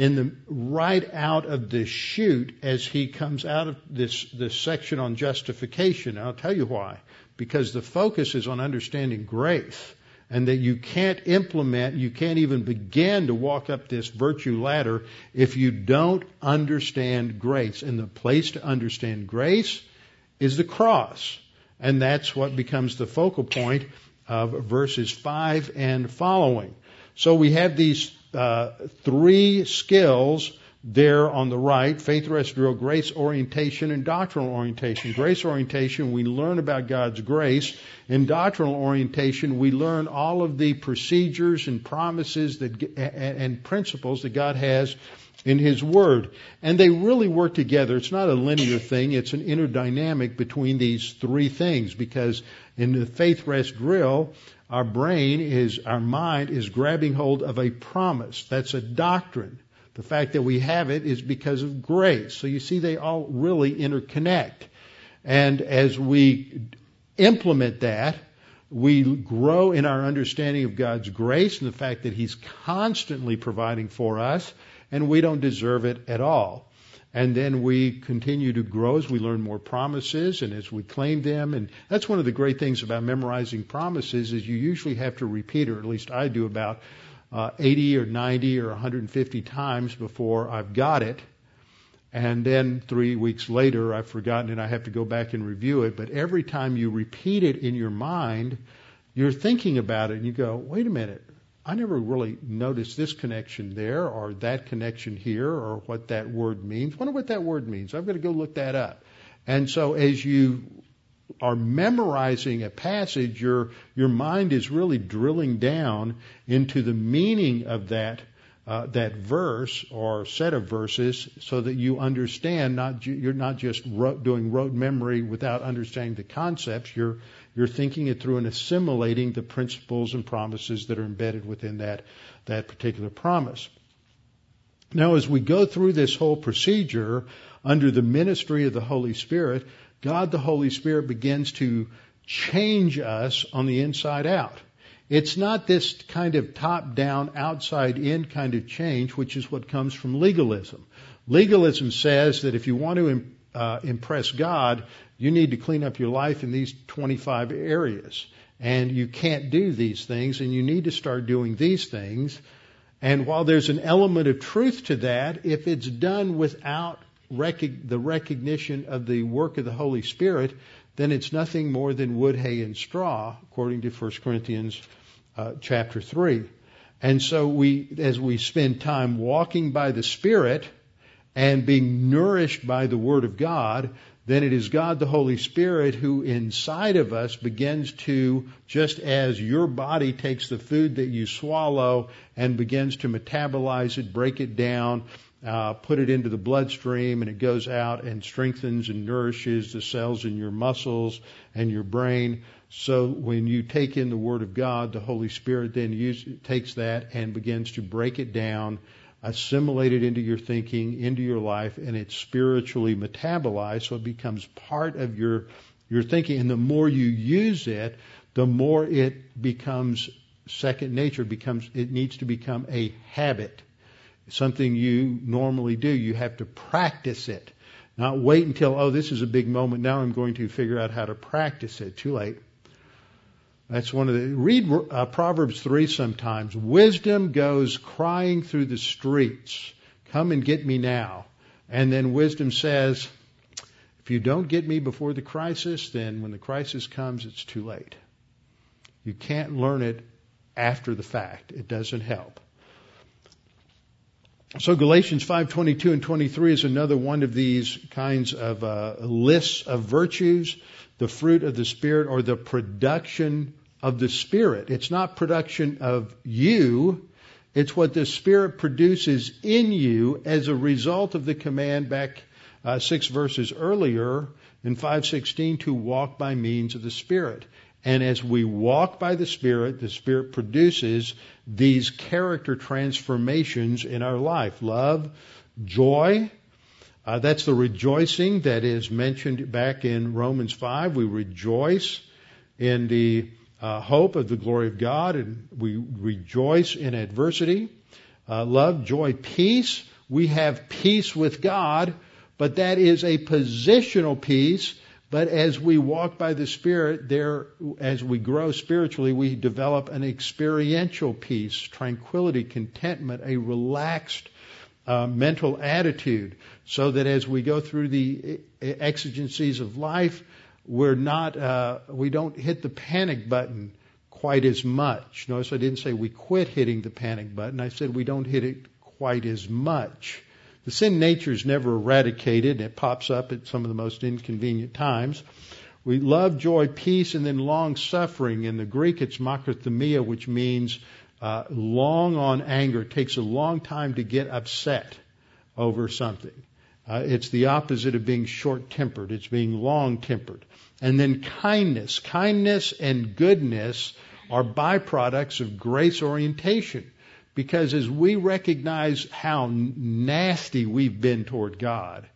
in the right out of the chute as he comes out of this this section on justification. And I'll tell you why. Because the focus is on understanding grace and that you can't implement, you can't even begin to walk up this virtue ladder if you don't understand grace. And the place to understand grace is the cross. And that's what becomes the focal point of verses 5 and following. So we have these uh, three skills there on the right faith, rest, drill, grace orientation, and doctrinal orientation. Grace orientation, we learn about God's grace. In doctrinal orientation, we learn all of the procedures and promises that, and principles that God has in His Word. And they really work together. It's not a linear thing, it's an inner dynamic between these three things because in the faith rest drill, our brain is, our mind is grabbing hold of a promise. That's a doctrine. The fact that we have it is because of grace. So you see, they all really interconnect. And as we implement that, we grow in our understanding of God's grace and the fact that He's constantly providing for us and we don't deserve it at all. And then we continue to grow as we learn more promises and as we claim them. And that's one of the great things about memorizing promises is you usually have to repeat, or at least I do about uh, 80 or 90 or 150 times before I've got it. And then three weeks later, I've forgotten and I have to go back and review it. But every time you repeat it in your mind, you're thinking about it and you go, wait a minute, I never really noticed this connection there or that connection here or what that word means. Wonder what that word means. I'm going to go look that up. And so as you are memorizing a passage, your your mind is really drilling down into the meaning of that uh, that verse or set of verses, so that you understand. Not you're not just doing rote memory without understanding the concepts. You're you're thinking it through and assimilating the principles and promises that are embedded within that that particular promise. Now, as we go through this whole procedure under the ministry of the Holy Spirit, God the Holy Spirit begins to change us on the inside out. It's not this kind of top down, outside in kind of change, which is what comes from legalism. Legalism says that if you want to uh, impress God, you need to clean up your life in these 25 areas. And you can't do these things, and you need to start doing these things. And while there's an element of truth to that, if it's done without rec- the recognition of the work of the Holy Spirit, then it's nothing more than wood, hay, and straw, according to 1 Corinthians uh, chapter 3. And so we, as we spend time walking by the Spirit and being nourished by the Word of God, then it is God the Holy Spirit who inside of us begins to, just as your body takes the food that you swallow and begins to metabolize it, break it down, uh, put it into the bloodstream, and it goes out and strengthens and nourishes the cells in your muscles and your brain. So when you take in the Word of God, the Holy Spirit then use, takes that and begins to break it down, assimilate it into your thinking, into your life, and it's spiritually metabolized, so it becomes part of your your thinking. And the more you use it, the more it becomes second nature. Becomes it needs to become a habit something you normally do. You have to practice it. Not wait until, oh, this is a big moment. Now I'm going to figure out how to practice it. Too late. That's one of the, read uh, Proverbs 3 sometimes. Wisdom goes crying through the streets. Come and get me now. And then wisdom says, if you don't get me before the crisis, then when the crisis comes, it's too late. You can't learn it after the fact. It doesn't help. So Galatians 5:22 and 23 is another one of these kinds of uh, lists of virtues, the fruit of the spirit or the production of the spirit. It's not production of you, it's what the spirit produces in you as a result of the command back uh, 6 verses earlier in 516 to walk by means of the spirit. And as we walk by the Spirit, the Spirit produces these character transformations in our life. Love, joy, uh, that's the rejoicing that is mentioned back in Romans 5. We rejoice in the uh, hope of the glory of God and we rejoice in adversity. Uh, love, joy, peace. We have peace with God, but that is a positional peace but as we walk by the Spirit, there, as we grow spiritually, we develop an experiential peace, tranquility, contentment, a relaxed uh, mental attitude, so that as we go through the exigencies of life, we're not, uh, we don't hit the panic button quite as much. Notice I didn't say we quit hitting the panic button. I said we don't hit it quite as much. The sin nature is never eradicated. It pops up at some of the most inconvenient times. We love, joy, peace, and then long suffering. In the Greek, it's makrothumia, which means uh, long on anger. It takes a long time to get upset over something. Uh, it's the opposite of being short tempered. It's being long tempered. And then kindness. Kindness and goodness are byproducts of grace orientation. Because as we recognize how nasty we've been toward God,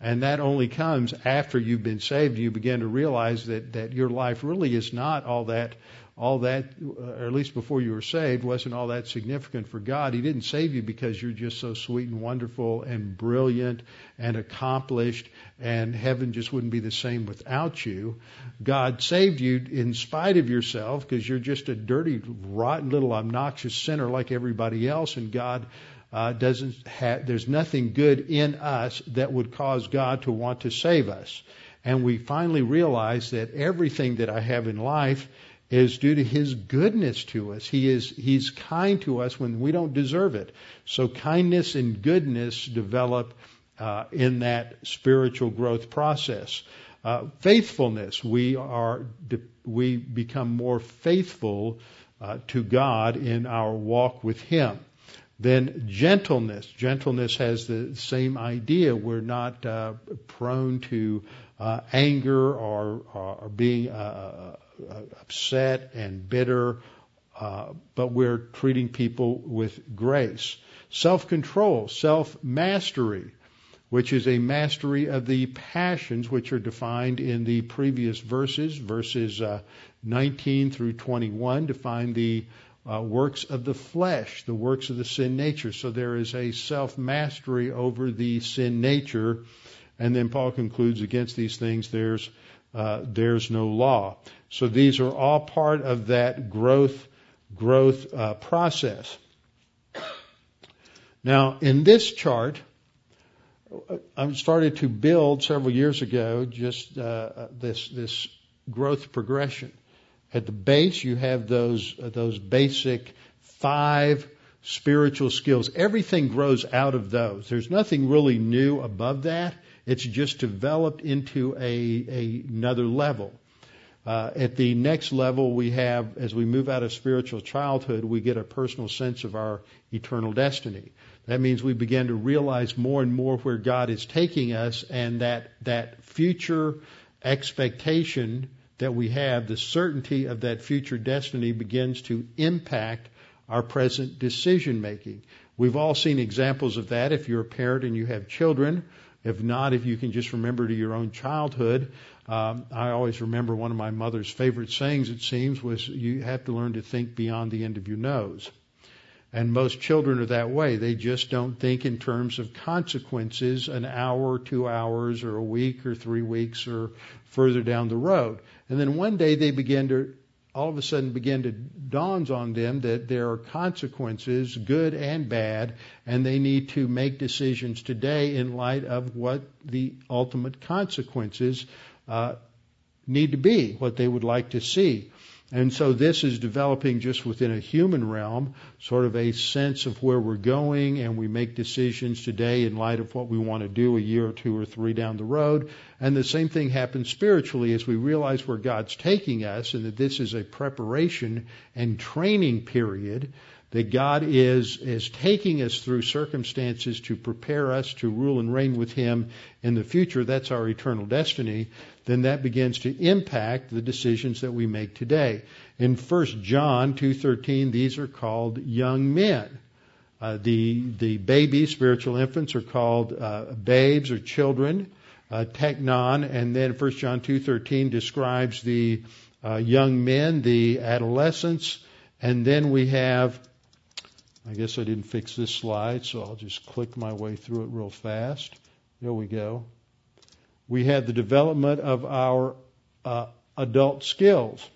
and that only comes after you've been saved, you begin to realize that, that your life really is not all that all that, or at least before you were saved, wasn't all that significant for God. He didn't save you because you're just so sweet and wonderful and brilliant and accomplished, and heaven just wouldn't be the same without you. God saved you in spite of yourself because you're just a dirty, rotten little obnoxious sinner like everybody else, and God uh, doesn't have, there's nothing good in us that would cause God to want to save us. And we finally realize that everything that I have in life is due to his goodness to us. He is he's kind to us when we don't deserve it. So kindness and goodness develop uh, in that spiritual growth process. Uh, faithfulness, we are we become more faithful uh, to God in our walk with Him. Then gentleness, gentleness has the same idea. We're not uh, prone to uh, anger or, or being uh, upset and bitter, uh, but we're treating people with grace. Self control, self mastery, which is a mastery of the passions which are defined in the previous verses, verses uh, 19 through 21, define the uh, works of the flesh, the works of the sin nature. So there is a self mastery over the sin nature. And then Paul concludes against these things there's uh, there's no law. So these are all part of that growth growth uh, process. Now, in this chart, uh, I started to build several years ago just uh, this this growth progression. At the base, you have those uh, those basic five spiritual skills. Everything grows out of those. There's nothing really new above that. It's just developed into a, a another level. Uh, at the next level, we have, as we move out of spiritual childhood, we get a personal sense of our eternal destiny. That means we begin to realize more and more where God is taking us, and that that future expectation that we have, the certainty of that future destiny, begins to impact our present decision making. We've all seen examples of that. If you're a parent and you have children, if not, if you can just remember to your own childhood, um, I always remember one of my mother's favorite sayings, it seems, was you have to learn to think beyond the end of your nose. And most children are that way. They just don't think in terms of consequences an hour, two hours, or a week, or three weeks, or further down the road. And then one day they begin to all of a sudden begin to dawns on them that there are consequences, good and bad, and they need to make decisions today in light of what the ultimate consequences uh, need to be, what they would like to see. And so this is developing just within a human realm, sort of a sense of where we're going, and we make decisions today in light of what we want to do a year or two or three down the road. And the same thing happens spiritually as we realize where God's taking us and that this is a preparation and training period that God is, is taking us through circumstances to prepare us to rule and reign with Him in the future. That's our eternal destiny then that begins to impact the decisions that we make today. In 1 John 2:13, these are called young men. Uh, the the babies, spiritual infants, are called uh, babes or children, uh, teknon, and then 1 John 2:13 describes the uh, young men, the adolescents, and then we have. I guess I didn't fix this slide, so I'll just click my way through it real fast. There we go we had the development of our uh, adult skills.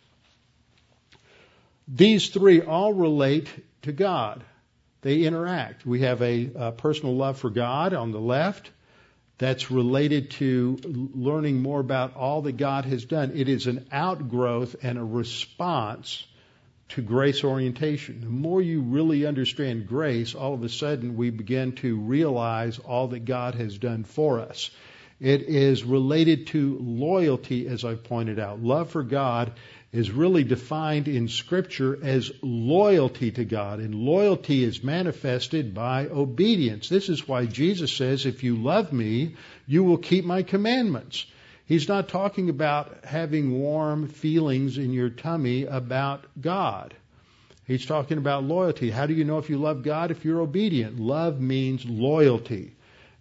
These three all relate to God. They interact. We have a, a personal love for God on the left that's related to learning more about all that God has done. It is an outgrowth and a response to grace orientation. The more you really understand grace, all of a sudden we begin to realize all that God has done for us. It is related to loyalty, as I've pointed out. Love for God is really defined in Scripture as loyalty to God, and loyalty is manifested by obedience. This is why Jesus says, If you love me, you will keep my commandments. He's not talking about having warm feelings in your tummy about God. He's talking about loyalty. How do you know if you love God? If you're obedient. Love means loyalty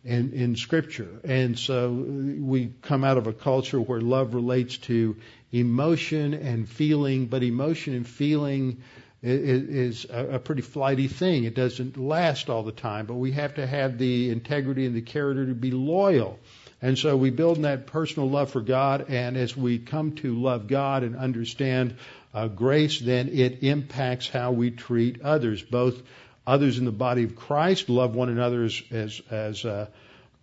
in, in Scripture. And so we come out of a culture where love relates to emotion and feeling, but emotion and feeling is, a pretty flighty thing. It doesn't last all the time, but we have to have the integrity and the character to be loyal. And so we build in that personal love for God, and as we come to love God and understand uh, grace, then it impacts how we treat others, both others in the body of Christ, love one another as, as, as uh,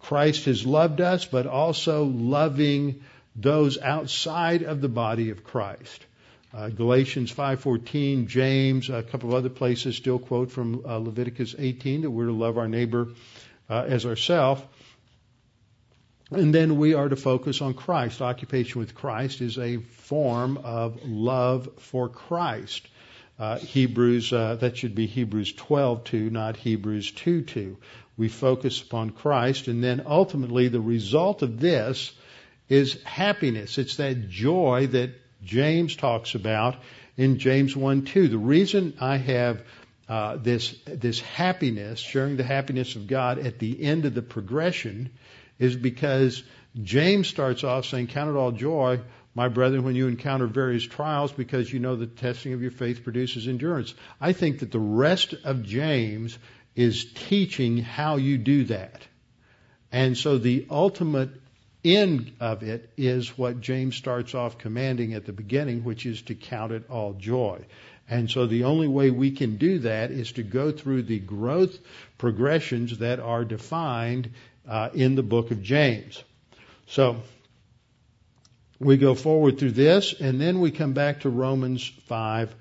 Christ has loved us, but also loving those outside of the body of Christ. uh, Galatians 5:14, James, a couple of other places still quote from uh, Leviticus 18 that we're to love our neighbor uh, as ourselves. And then we are to focus on Christ. Occupation with Christ is a form of love for Christ. Uh, Hebrews, uh, that should be Hebrews 12:2, not Hebrews 2:2. We focus upon Christ, and then ultimately the result of this is happiness. It's that joy that James talks about in James 1:2. The reason I have uh, this this happiness, sharing the happiness of God at the end of the progression, is because James starts off saying, "Count it all joy, my brethren, when you encounter various trials, because you know the testing of your faith produces endurance." I think that the rest of James is teaching how you do that, and so the ultimate end of it is what James starts off commanding at the beginning, which is to count it all joy. And so the only way we can do that is to go through the growth progressions that are defined uh, in the book of James. So we go forward through this, and then we come back to Romans 5,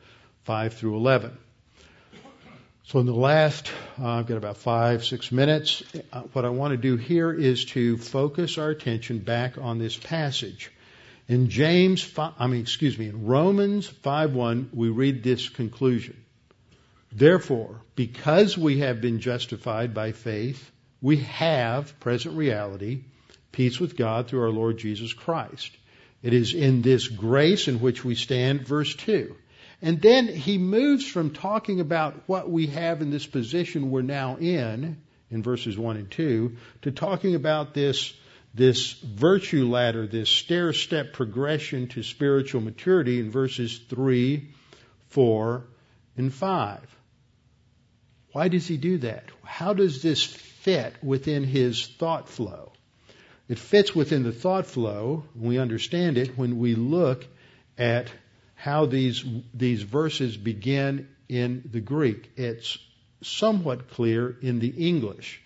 5 through 11. So in the last, uh, I've got about five, six minutes. Uh, what I want to do here is to focus our attention back on this passage. In James, 5, I mean, excuse me, in Romans 5:1, we read this conclusion. Therefore, because we have been justified by faith, we have present reality, peace with God through our Lord Jesus Christ. It is in this grace in which we stand, verse 2. And then he moves from talking about what we have in this position we're now in, in verses 1 and 2, to talking about this, this virtue ladder, this stair step progression to spiritual maturity in verses 3, 4, and 5. Why does he do that? How does this fit within his thought flow? It fits within the thought flow, we understand it when we look at how these these verses begin in the Greek. It's somewhat clear in the English.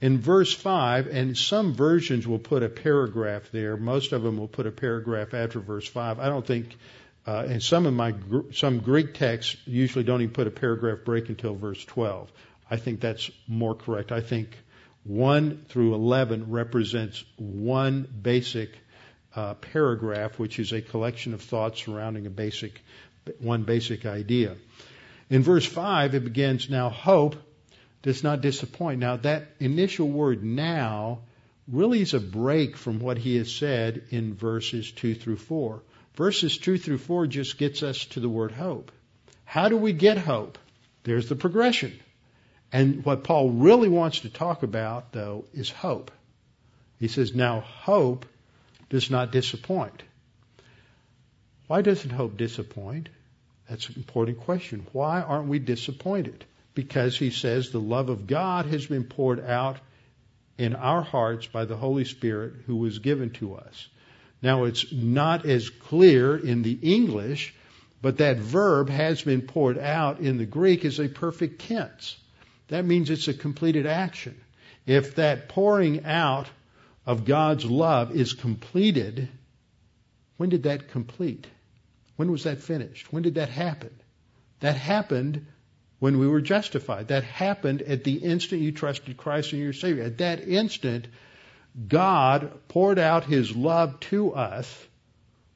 In verse 5, and some versions will put a paragraph there. Most of them will put a paragraph after verse 5. I don't think, uh, and some of my some Greek texts usually don't even put a paragraph break until verse 12. I think that's more correct. I think 1 through 11 represents one basic uh, paragraph, which is a collection of thoughts surrounding a basic, one basic idea. In verse 5, it begins, Now hope does not disappoint. Now, that initial word now really is a break from what he has said in verses 2 through 4. Verses 2 through 4 just gets us to the word hope. How do we get hope? There's the progression. And what Paul really wants to talk about, though, is hope. He says, Now hope does not disappoint. Why doesn't hope disappoint? That's an important question. Why aren't we disappointed? Because he says the love of God has been poured out in our hearts by the Holy Spirit who was given to us. Now it's not as clear in the English, but that verb has been poured out in the Greek is a perfect tense. That means it's a completed action. If that pouring out of God's love is completed, when did that complete? When was that finished? When did that happen? That happened when we were justified. That happened at the instant you trusted Christ and your Savior. At that instant, God poured out His love to us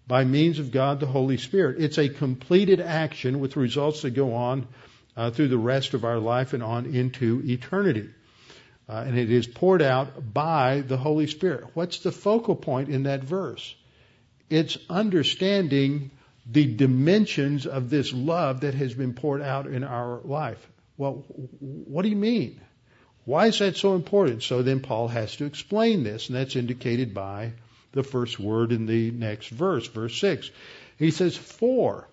by means of God the Holy Spirit. It's a completed action with results that go on uh, through the rest of our life and on into eternity. Uh, and it is poured out by the Holy Spirit. What's the focal point in that verse? It's understanding the dimensions of this love that has been poured out in our life. Well, what do you mean? Why is that so important? So then Paul has to explain this, and that's indicated by the first word in the next verse, verse 6. He says, for.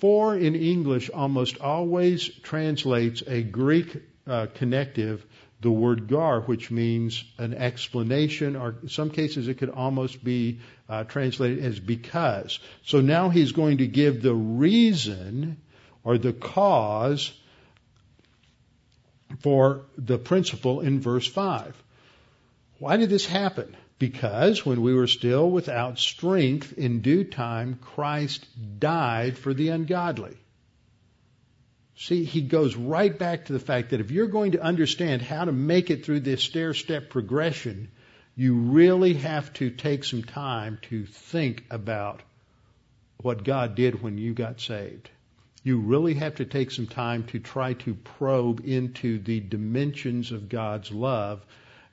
For in English almost always translates a Greek uh, connective the word gar, which means an explanation, or in some cases it could almost be uh, translated as because. So now he's going to give the reason or the cause for the principle in verse 5. Why did this happen? Because when we were still without strength, in due time, Christ died for the ungodly. See, he goes right back to the fact that if you're going to understand how to make it through this stair step progression, you really have to take some time to think about what God did when you got saved. You really have to take some time to try to probe into the dimensions of God's love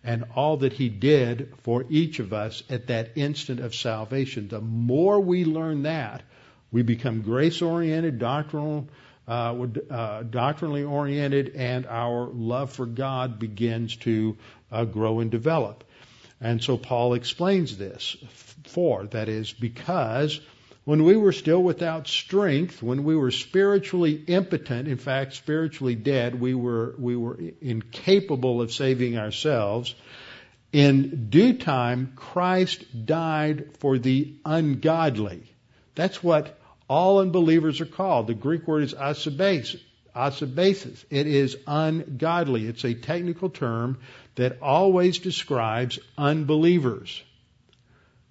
and all that He did for each of us at that instant of salvation. The more we learn that, we become grace oriented, doctrinal, uh, uh, doctrinally oriented, and our love for God begins to uh, grow and develop. And so Paul explains this for that is because when we were still without strength, when we were spiritually impotent, in fact, spiritually dead, we were, we were incapable of saving ourselves. In due time, Christ died for the ungodly. That's what all unbelievers are called. The Greek word is asabasis. Asabasis. It is ungodly. It's a technical term that always describes unbelievers.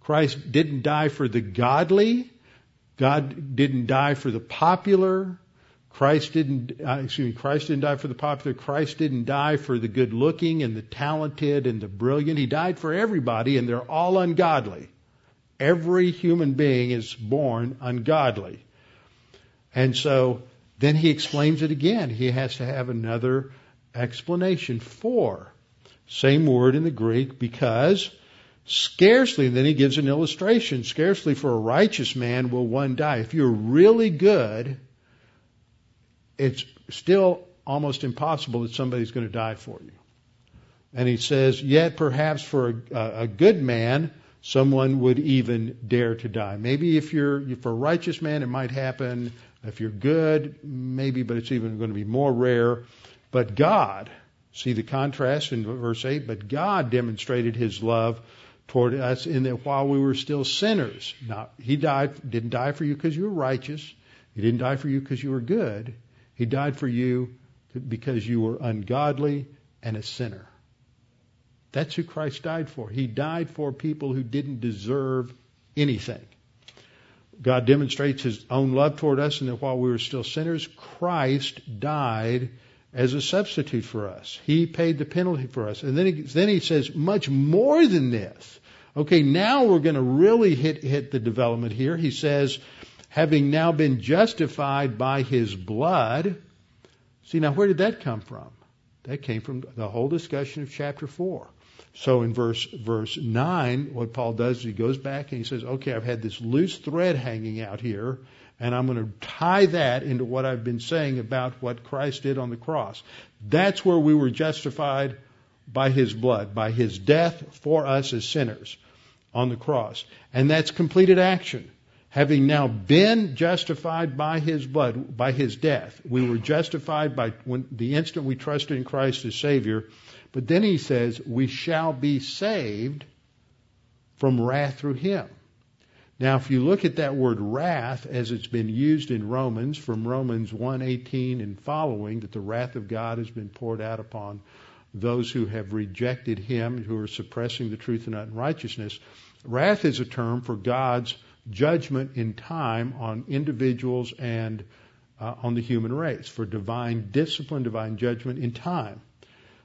Christ didn't die for the godly. God didn't die for the popular. Christ didn't, uh, excuse me, Christ didn't die for the popular. Christ didn't die for the good looking and the talented and the brilliant. He died for everybody and they're all ungodly. Every human being is born ungodly. And so then he explains it again. He has to have another explanation for. Same word in the Greek because Scarcely, and then he gives an illustration, scarcely for a righteous man will one die. If you're really good, it's still almost impossible that somebody's going to die for you. And he says, yet perhaps for a, a good man, someone would even dare to die. Maybe if you're, for a righteous man, it might happen. If you're good, maybe, but it's even going to be more rare. But God, see the contrast in verse 8, but God demonstrated his love toward us in that while we were still sinners. Now, he died, didn't die for you because you were righteous. He didn't die for you because you were good. He died for you because you were ungodly and a sinner. That's who Christ died for. He died for people who didn't deserve anything. God demonstrates his own love toward us in that while we were still sinners, Christ died as a substitute for us. He paid the penalty for us. And then he, then he says, much more than this. Okay, now we're going to really hit, hit the development here. He says, having now been justified by his blood. See, now where did that come from? That came from the whole discussion of chapter 4. So in verse, verse 9, what Paul does is he goes back and he says, okay, I've had this loose thread hanging out here and I'm going to tie that into what I've been saying about what Christ did on the cross. That's where we were justified by His blood, by His death for us as sinners on the cross. And that's completed action. Having now been justified by His blood, by His death, we were justified by when, the instant we trusted in Christ as Savior. But then He says, we shall be saved from wrath through Him. Now, if you look at that word wrath as it's been used in Romans, from Romans 1:18 and following, that the wrath of God has been poured out upon those who have rejected Him, who are suppressing the truth and unrighteousness. Wrath is a term for God's judgment in time on individuals and uh, on the human race, for divine discipline, divine judgment in time.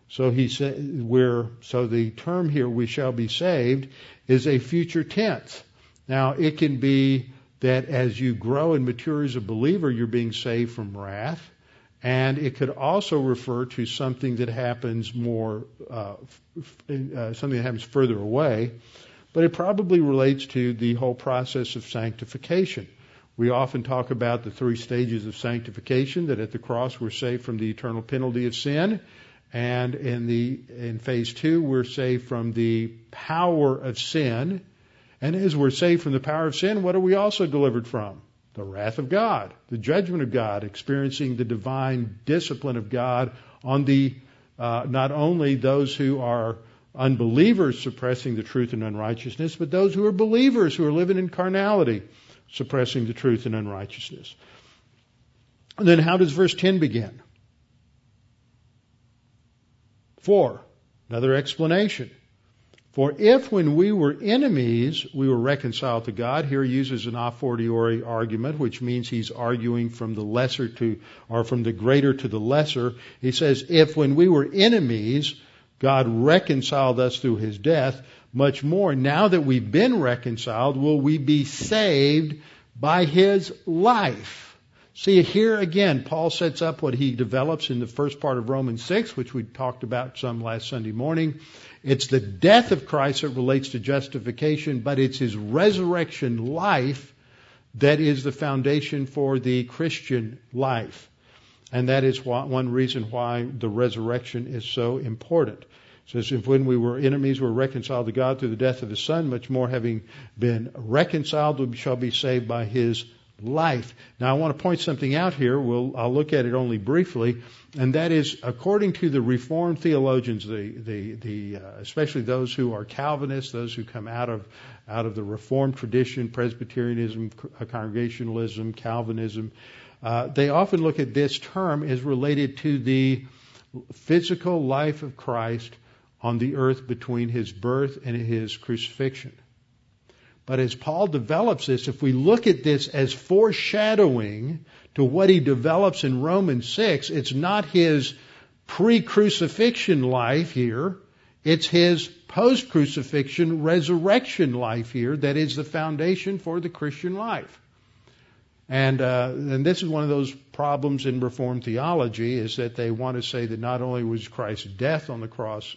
So he said, we're, so the term here, we shall be saved, is a future tense. Now, it can be that as you grow and mature as a believer, you're being saved from wrath. And it could also refer to something that happens more, uh, uh, something that happens further away. But it probably relates to the whole process of sanctification. We often talk about the three stages of sanctification, that at the cross we're saved from the eternal penalty of sin. And in the, in phase two, we're saved from the power of sin. And as we're saved from the power of sin, what are we also delivered from? The wrath of God, the judgment of God, experiencing the divine discipline of God on the uh, not only those who are unbelievers suppressing the truth and unrighteousness, but those who are believers who are living in carnality suppressing the truth and unrighteousness. And then how does verse 10 begin? For, another explanation. For if when we were enemies, we were reconciled to God, here he uses an a fortiori argument, which means he's arguing from the lesser to, or from the greater to the lesser. He says, if when we were enemies, God reconciled us through his death, much more, now that we've been reconciled, will we be saved by his life. See, here again, Paul sets up what he develops in the first part of Romans 6, which we talked about some last Sunday morning. It's the death of Christ that relates to justification, but it's his resurrection life that is the foundation for the Christian life. And that is one reason why the resurrection is so important. It says, if when we were enemies, we were reconciled to God through the death of His Son, much more having been reconciled, we shall be saved by His life. Now, I want to point something out here. We'll, I'll look at it only briefly, and that is, according to the Reformed theologians, the, the, the, uh, especially those who are Calvinists, those who come out of out of the Reformed tradition, Presbyterianism, uh, Congregationalism, Calvinism, uh, they often look at this term as related to the physical life of Christ on the earth between his birth and his crucifixion. But as Paul develops this, if we look at this as foreshadowing to what he develops in Romans 6, it's not his pre-crucifixion life here. It's his post-crucifixion resurrection life here that is the foundation for the Christian life. And, uh, and this is one of those problems in Reformed theology is that they want to say that not only was Christ's death on the cross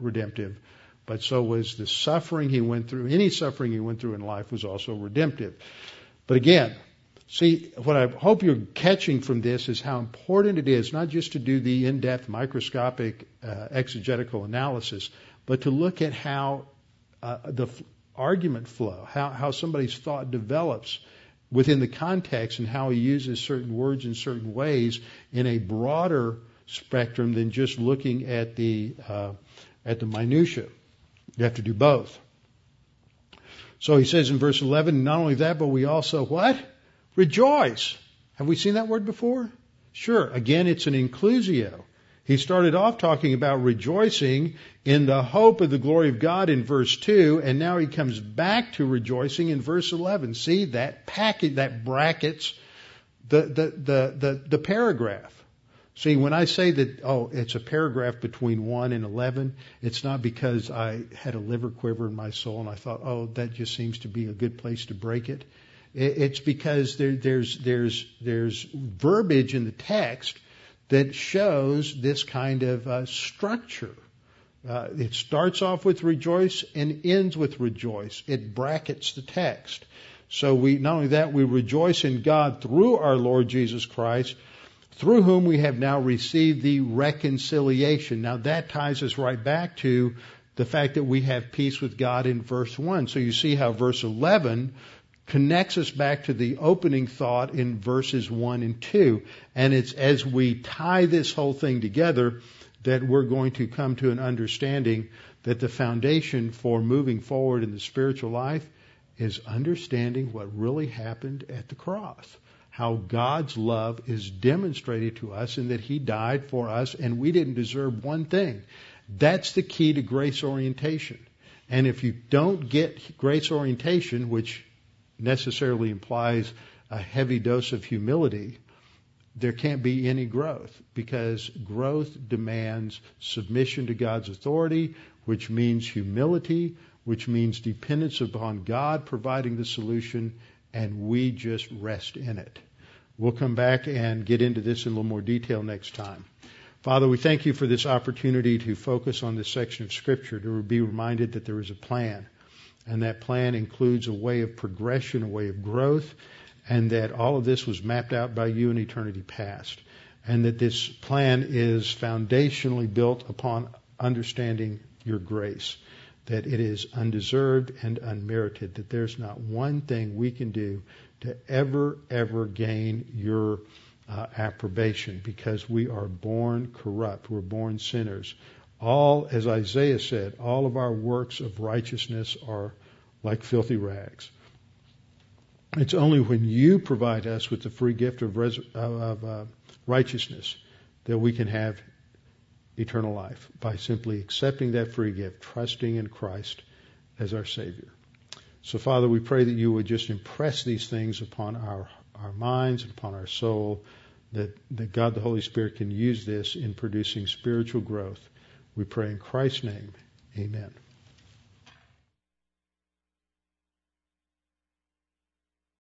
redemptive, but so was the suffering he went through. Any suffering he went through in life was also redemptive. But again, see, what I hope you're catching from this is how important it is not just to do the in-depth microscopic uh, exegetical analysis, but to look at how uh, the f- argument flow, how, how somebody's thought develops within the context and how he uses certain words in certain ways in a broader spectrum than just looking at the uh, at the minutia. You have to do both. So he says in verse 11, not only that, but we also what? Rejoice. Have we seen that word before? Sure. Again, it's an inclusio. He started off talking about rejoicing in the hope of the glory of God in verse 2, and now he comes back to rejoicing in verse 11. See, that packet, that brackets the, the, the, the, the paragraph. See, when I say that, oh, it's a paragraph between 1 and 11, it's not because I had a liver quiver in my soul and I thought, oh, that just seems to be a good place to break it. It's because there, there's, there's, there's verbiage in the text that shows this kind of uh, structure. Uh, it starts off with rejoice and ends with rejoice. It brackets the text. So we, not only that, we rejoice in God through our Lord Jesus Christ, through whom we have now received the reconciliation. Now that ties us right back to the fact that we have peace with God in verse 1. So you see how verse 11 connects us back to the opening thought in verses 1 and 2. And it's as we tie this whole thing together that we're going to come to an understanding that the foundation for moving forward in the spiritual life is understanding what really happened at the cross how God's love is demonstrated to us in that He died for us and we didn't deserve one thing. That's the key to grace orientation. And if you don't get grace orientation, which necessarily implies a heavy dose of humility, there can't be any growth because growth demands submission to God's authority, which means humility, which means dependence upon God providing the solution, and we just rest in it. We'll come back and get into this in a little more detail next time. Father, we thank you for this opportunity to focus on this section of Scripture, to be reminded that there is a plan. And that plan includes a way of progression, a way of growth, and that all of this was mapped out by you in eternity past. And that this plan is foundationally built upon understanding your grace that it is undeserved and unmerited, that there's not one thing we can do to ever, ever gain your uh, approbation because we are born corrupt. We're born sinners. All, as Isaiah said, all of our works of righteousness are like filthy rags. It's only when you provide us with the free gift of, res- of uh, righteousness that we can have eternal life by simply accepting that free gift, trusting in Christ as our Savior. So, Father, we pray that you would just impress these things upon our, our minds and upon our soul, that, that God the Holy Spirit can use this in producing spiritual growth. We pray in Christ's name. Amen.